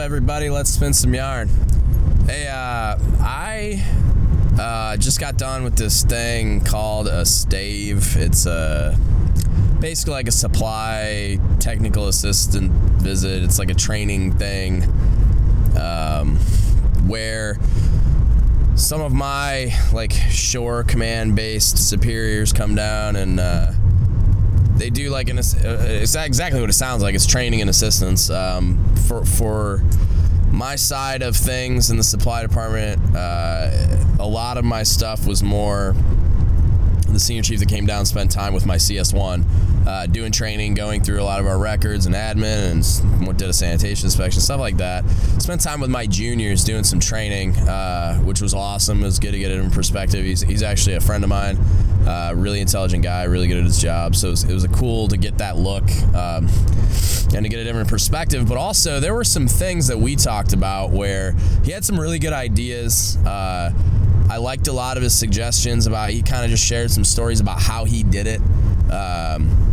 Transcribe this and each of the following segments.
Everybody? Let's spin some yarn. Hey, uh, I uh, just got done with this thing called a STAV. It's a basically like a supply technical assistant visit. It's like a training thing um, where some of my like shore command based superiors come down and uh, they do like an uh, it's exactly what it sounds like it's training and assistance um, for for my side of things in the supply department uh, a lot of my stuff was more the senior chief that came down spent time with my CS1 uh, doing training, going through a lot of our records and admin, and did a sanitation inspection, stuff like that. Spent time with my juniors doing some training, uh, which was awesome. It was good to get it in perspective. He's, he's actually a friend of mine, uh, really intelligent guy, really good at his job. So it was, it was cool to get that look um, and to get a different perspective. But also, there were some things that we talked about where he had some really good ideas. Uh, I liked a lot of his suggestions about. He kind of just shared some stories about how he did it. Um,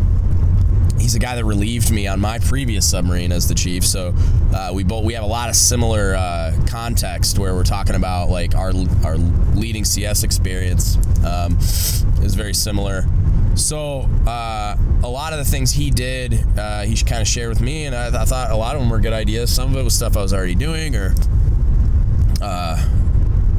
he's a guy that relieved me on my previous submarine as the chief. So uh, we both we have a lot of similar uh, context where we're talking about like our our leading CS experience um, is very similar. So uh, a lot of the things he did, uh, he kind of shared with me, and I, I, thought a lot of them were good ideas. Some of it was stuff I was already doing, or uh,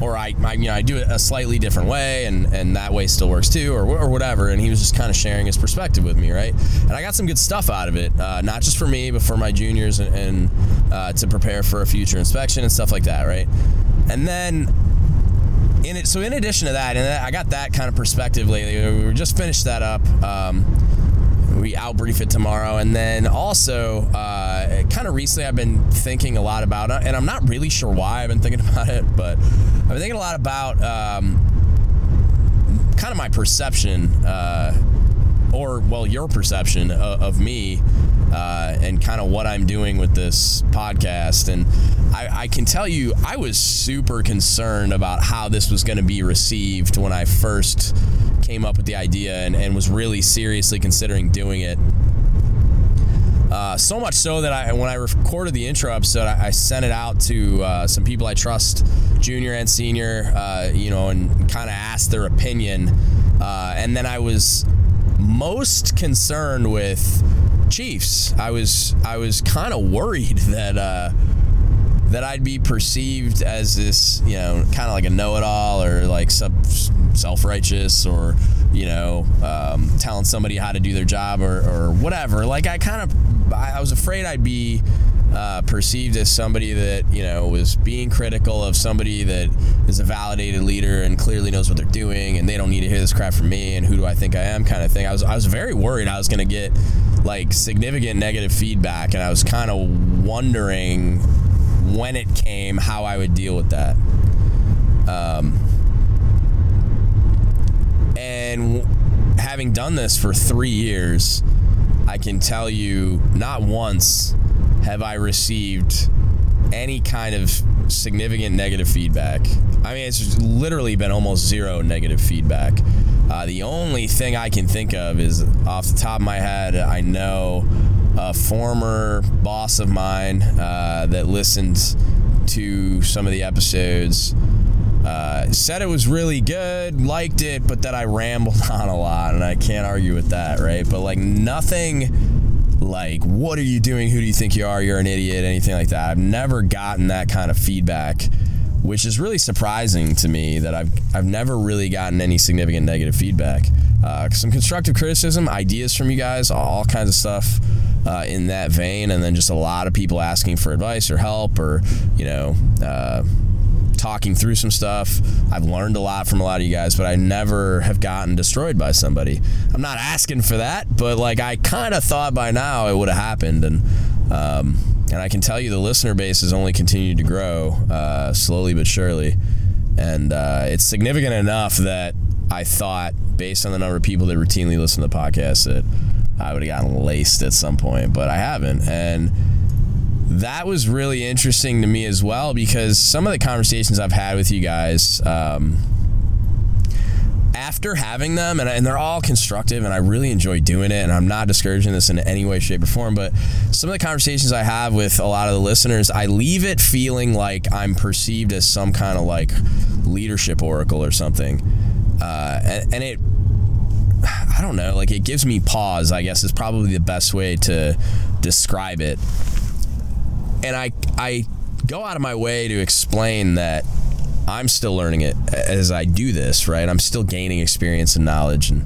or I, I, you know I do it a slightly different way and and that way still works too or, or whatever. And he was just kind of sharing his perspective with me right? And I got some good stuff out of it uh, not just for me but for my juniors and, and uh, to prepare for a future inspection and stuff like that right? And then in it so in addition to that and I got that kind of perspective lately. We just finished that up um, we outbrief it tomorrow. And then also, uh, kind of recently, I've been thinking a lot about it, and I'm not really sure why I've been thinking about it, but I've been thinking a lot about um, kind of my perception, uh, or well, your perception of, of me. Uh, and kind of what I'm doing with this podcast. And I, I, can tell you, I was super concerned about how this was going to be received when I first came up with the idea and, and was really seriously considering doing it. Uh, so much so that I, when I recorded the intro episode, I, I sent it out to uh, some people I trust, junior and senior, uh, you know, and kind of asked their opinion. Uh, and then I was most concerned with Chiefs. I was I was kind of worried that uh, that I'd be perceived as this, you know, kind of like a know-it-all or like self-righteous or you know um, telling somebody how to do their job or, or whatever. Like I kind of I was afraid I'd be uh, perceived as somebody that you know was being critical of somebody that is a validated leader and clearly knows what they're doing and they don't need to hear this crap from me and who do I think I am kind of thing. I was I was very worried I was going to get like significant negative feedback and I was kind of wondering when it came, how I would deal with that. Um, and having done this for three years, I can tell you not once have I received any kind of significant negative feedback. I mean, it's literally been almost zero negative feedback. Uh, the only thing I can think of is off the top of my head, I know a former boss of mine uh, that listened to some of the episodes uh, said it was really good, liked it, but that I rambled on a lot, and I can't argue with that, right? But like nothing like, what are you doing? Who do you think you are? You're an idiot, anything like that. I've never gotten that kind of feedback, which is really surprising to me that I've, I've never really gotten any significant negative feedback. Uh, some constructive criticism, ideas from you guys, all kinds of stuff uh, in that vein, and then just a lot of people asking for advice or help or you know. Uh, talking through some stuff. I've learned a lot from a lot of you guys, but I never have gotten destroyed by somebody. I'm not asking for that, but like I kind of thought by now it would have happened, and um, and I can tell you the listener base has only continued to grow uh, slowly but surely, and uh, it's significant enough that I thought, based on the number of people that routinely listen to the podcast, that I would have gotten laced at some point, but I haven't. And that was really interesting to me as well because some of the conversations I've had with you guys, um, after having them, and, and they're all constructive, and I really enjoy doing it, and I'm not discouraging this in any way, shape, or form. But some of the conversations I have with a lot of the listeners, I leave it feeling like I'm perceived as some kind of like leadership oracle or something, uh, and, and it. I don't know, like it gives me pause, I guess is probably the best way to describe it. And I I go out of my way to explain that I'm still learning it as I do this, right? I'm still gaining experience and knowledge and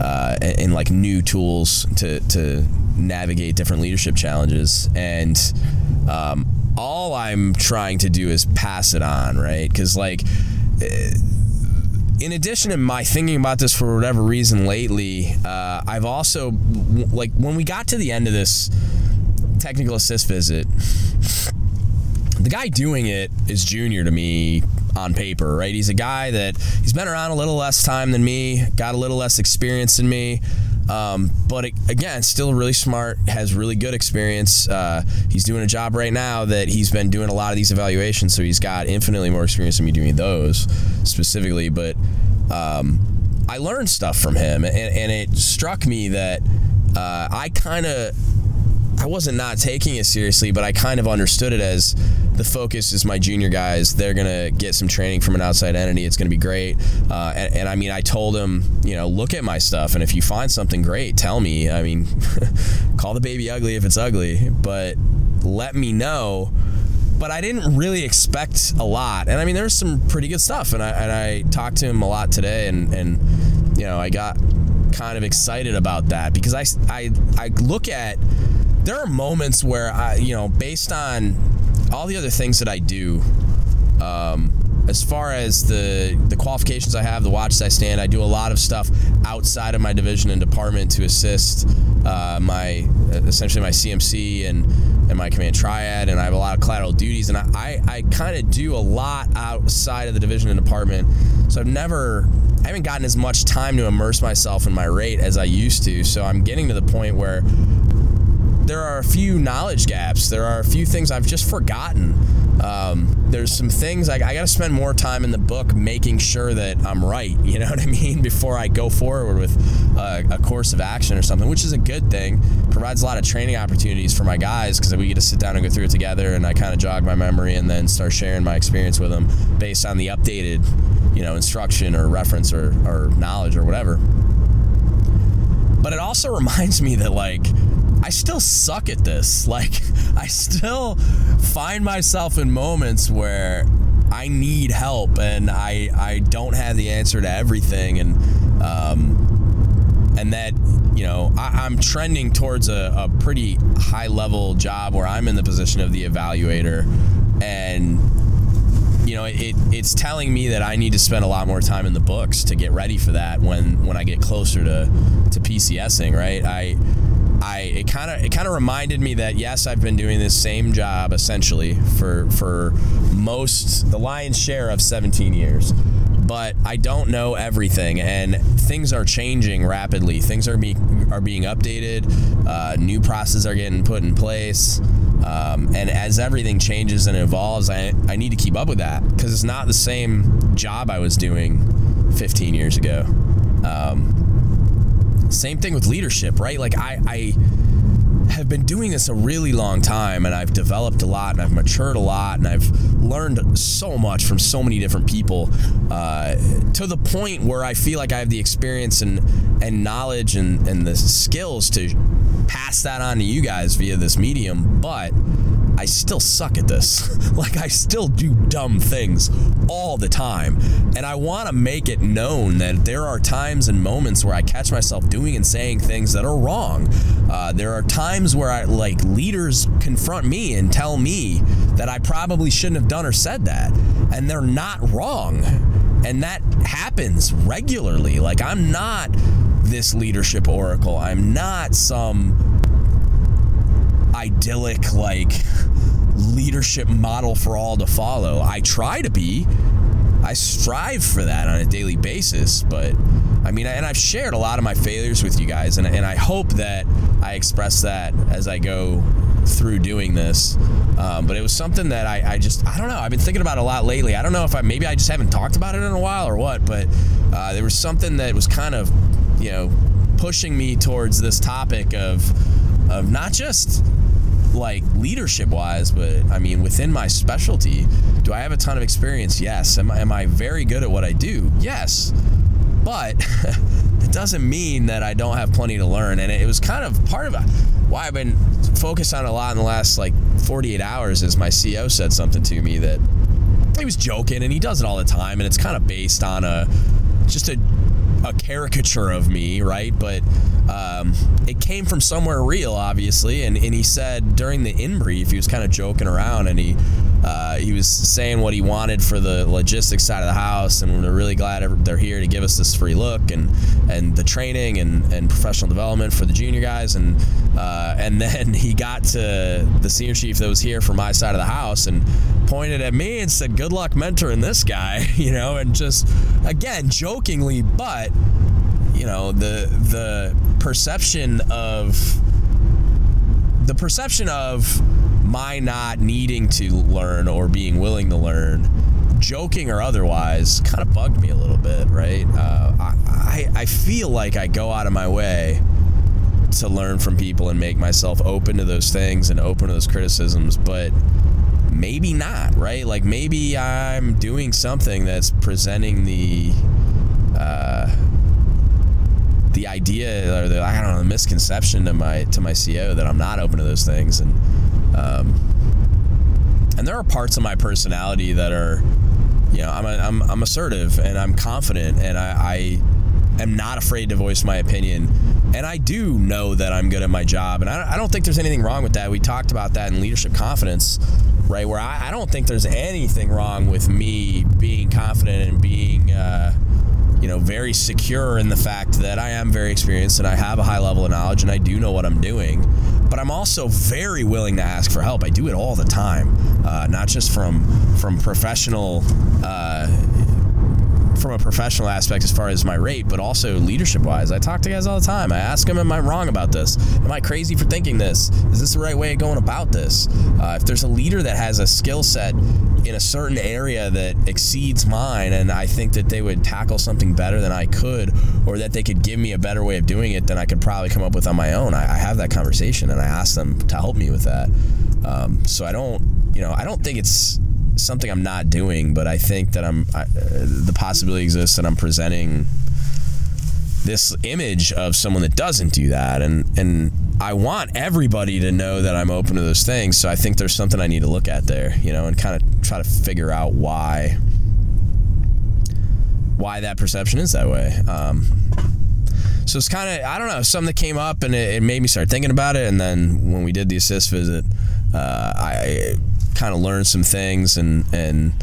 uh, and, like new tools to to navigate different leadership challenges. And um, all I'm trying to do is pass it on, right? Because like. Eh, in addition to my thinking about this for whatever reason lately, uh, I've also like when we got to the end of this technical assist visit, the guy doing it is junior to me on paper, right? He's a guy that he's been around a little less time than me, got a little less experience than me. Um, but it, again, still really smart, has really good experience. Uh, he's doing a job right now that he's been doing a lot of these evaluations, so he's got infinitely more experience than me doing those specifically. But um, I learned stuff from him, and, and it struck me that uh, I kind of I wasn't not taking it seriously, but I kind of understood it as the focus is my junior guys. They're gonna get some training from an outside entity. It's gonna be great. Uh, and, and, I mean, I told him, you know, look at my stuff, and if you find something great, tell me. I mean, call the baby ugly if it's ugly, but let me know. But I didn't really expect a lot, and I mean, there's some pretty good stuff, and I and I talked to him a lot today, and and you know, I got kind of excited about that because I I I look at there are moments where I, you know, based on all the other things that I do, um, as far as the the qualifications I have, the watches I stand, I do a lot of stuff outside of my division and department to assist uh, my essentially my CMC and and my command triad, and I have a lot of collateral duties, and I I, I kind of do a lot outside of the division and department. So I've never I haven't gotten as much time to immerse myself in my rate as I used to. So I'm getting to the point where there are a few knowledge gaps. There are a few things I've just forgotten. Um, there's some things I, I got to spend more time in the book making sure that I'm right. You know what I mean? Before I go forward with a, a course of action or something, which is a good thing. Provides a lot of training opportunities for my guys because we get to sit down and go through it together, and I kind of jog my memory and then start sharing my experience with them based on the updated, you know, instruction or reference or, or knowledge or whatever. But it also reminds me that like I still suck at this. Like, I still find myself in moments where I need help and I, I don't have the answer to everything. And, um, and that, you know, I, am trending towards a, a pretty high level job where I'm in the position of the evaluator. And, you know, it, it's telling me that I need to spend a lot more time in the books to get ready for that when, when I get closer to, to PCSing, right? I, I it kind of it kind of reminded me that yes, I've been doing this same job essentially for for most the lion's share of 17 years. But I don't know everything, and things are changing rapidly. Things are being are being updated. Uh, new processes are getting put in place, um, and as everything changes and evolves, I I need to keep up with that because it's not the same job I was doing 15 years ago. Um, same thing with leadership, right? Like I, I have been doing this a really long time and I've developed a lot and I've matured a lot and I've learned so much from so many different people uh, to the point where I feel like I have the experience and, and knowledge and, and the skills to pass that on to you guys via this medium. But I still suck at this. like, I still do dumb things all the time. And I want to make it known that there are times and moments where I catch myself doing and saying things that are wrong. Uh, there are times where I, like, leaders confront me and tell me that I probably shouldn't have done or said that. And they're not wrong. And that happens regularly. Like, I'm not this leadership oracle. I'm not some idyllic, like, leadership model for all to follow. I try to be. I strive for that on a daily basis, but I mean, and I've shared a lot of my failures with you guys, and, and I hope that I express that as I go through doing this. Um, but it was something that I, I just I don't know. I've been thinking about a lot lately. I don't know if I maybe I just haven't talked about it in a while or what. But uh, there was something that was kind of you know pushing me towards this topic of of not just like leadership wise, but I mean within my specialty, do I have a ton of experience? Yes. Am I, am I very good at what I do? Yes. But it doesn't mean that I don't have plenty to learn. And it was kind of part of why I've been focused on a lot in the last like 48 hours is my CO said something to me that he was joking and he does it all the time and it's kind of based on a just a a caricature of me, right? But um, it came from somewhere real, obviously. And, and he said during the in brief, he was kind of joking around and he uh, he was saying what he wanted for the logistics side of the house, and we're really glad they're here to give us this free look and and the training and, and professional development for the junior guys, and uh, and then he got to the senior chief that was here for my side of the house and pointed at me and said, "Good luck mentoring this guy," you know, and just again jokingly, but you know the the perception of the perception of my not needing to learn or being willing to learn, joking or otherwise, kind of bugged me a little bit, right? Uh, I, I feel like I go out of my way to learn from people and make myself open to those things and open to those criticisms, but maybe not, right? Like maybe I'm doing something that's presenting the. Uh, the idea or the I don't know the misconception to my to my CO that I'm not open to those things and um, and there are parts of my personality that are you know I'm a, I'm, I'm assertive and I'm confident and I, I am not afraid to voice my opinion. And I do know that I'm good at my job. And I, I don't think there's anything wrong with that. We talked about that in leadership confidence right? Where I, I don't think there's anything wrong with me being confident and being uh, you know, very secure in the fact that I am very experienced and I have a high level of knowledge and I do know what I'm doing. But I'm also very willing to ask for help. I do it all the time, uh, not just from from professional. Uh, from a professional aspect as far as my rate, but also leadership wise. I talk to guys all the time. I ask them, Am I wrong about this? Am I crazy for thinking this? Is this the right way of going about this? Uh, if there's a leader that has a skill set in a certain area that exceeds mine, and I think that they would tackle something better than I could, or that they could give me a better way of doing it than I could probably come up with on my own, I, I have that conversation and I ask them to help me with that. Um, so I don't, you know, I don't think it's something I'm not doing, but I think that I'm I, uh, the possibility exists that I'm presenting this image of someone that doesn't do that and and I want everybody to know that I'm open to those things so I think there's something I need to look at there you know and kind of try to figure out why why that perception is that way. Um, so it's kind of I don't know something that came up and it, it, made me start thinking about it. And then when we did the assist visit uh, I kind of learned some things and and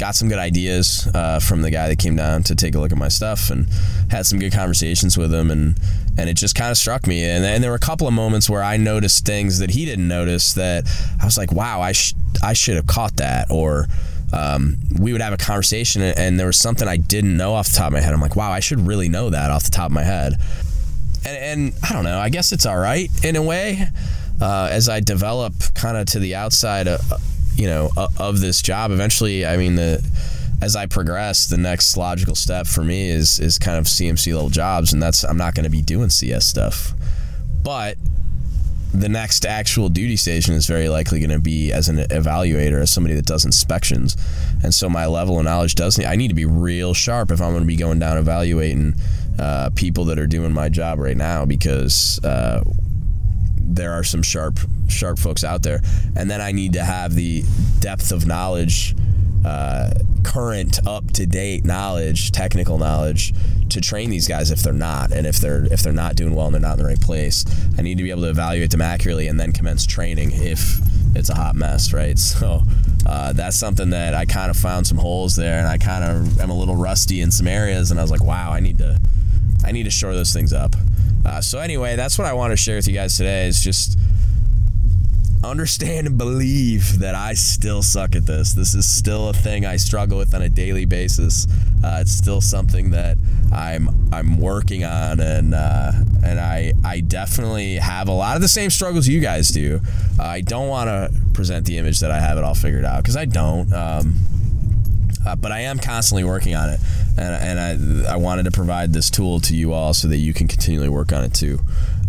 got some good ideas uh, from the guy that came down to take a look at my stuff and had some good conversations with him. And and it just kind of struck me. And, and there were a couple of moments where I noticed things that he didn't notice that I was like wow I sh- I should have caught that or um, we would have a conversation and there was something I didn't know off the top of my head. I'm like wow I should really know that off the top of my head. And, and I don't know I guess it's all right in a way uh, as I develop kind of to the outside of, you know of this job. Eventually i mean the as I progress, the next logical step for me is is kind of CMC level jobs, and that's I'm not going to be doing CS stuff, but the next actual duty station is very likely going to be as an evaluator, as somebody that does inspections, and so my level of knowledge does need I need to be real sharp if I'm going to be going down evaluating uh, people that are doing my job right now because. Uh, there are some sharp sharp folks out there and then i need to have the depth of knowledge uh, current up to date knowledge technical knowledge to train these guys if they're not and if they're if they're not doing well and they're not in the right place i need to be able to evaluate them accurately and then commence training if it's a hot mess right so uh, that's something that i kind of found some holes there and i kind of am a little rusty in some areas and i was like wow i need to i need to shore those things up uh, so anyway, that's what I want to share with you guys today. Is just understand and believe that I still suck at this. This is still a thing I struggle with on a daily basis. Uh, it's still something that I'm I'm working on, and uh, and I I definitely have a lot of the same struggles you guys do. Uh, I don't want to present the image that I have it all figured out because I don't. Um, uh, but I am constantly working on it, and, and I, I wanted to provide this tool to you all so that you can continually work on it too.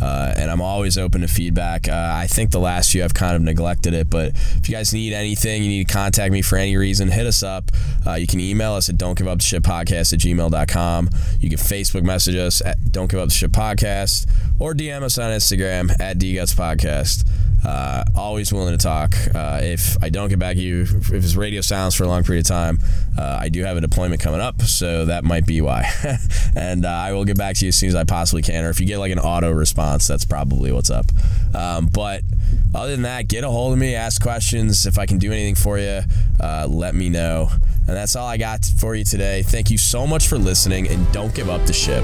Uh, and I'm always open to feedback. Uh, I think the last few I've kind of neglected it, but if you guys need anything, you need to contact me for any reason, hit us up. Uh, you can email us at don't give up the ship podcast at gmail.com. You can Facebook message us at don't give up the ship podcast or DM us on Instagram at dguts podcast. Uh, always willing to talk. Uh, if I don't get back to you, if it's radio silence for a long period of time, uh, I do have a deployment coming up, so that might be why. and uh, I will get back to you as soon as I possibly can. Or if you get like an auto response, that's probably what's up. Um, but other than that, get a hold of me, ask questions. If I can do anything for you, uh, let me know. And that's all I got for you today. Thank you so much for listening, and don't give up the ship.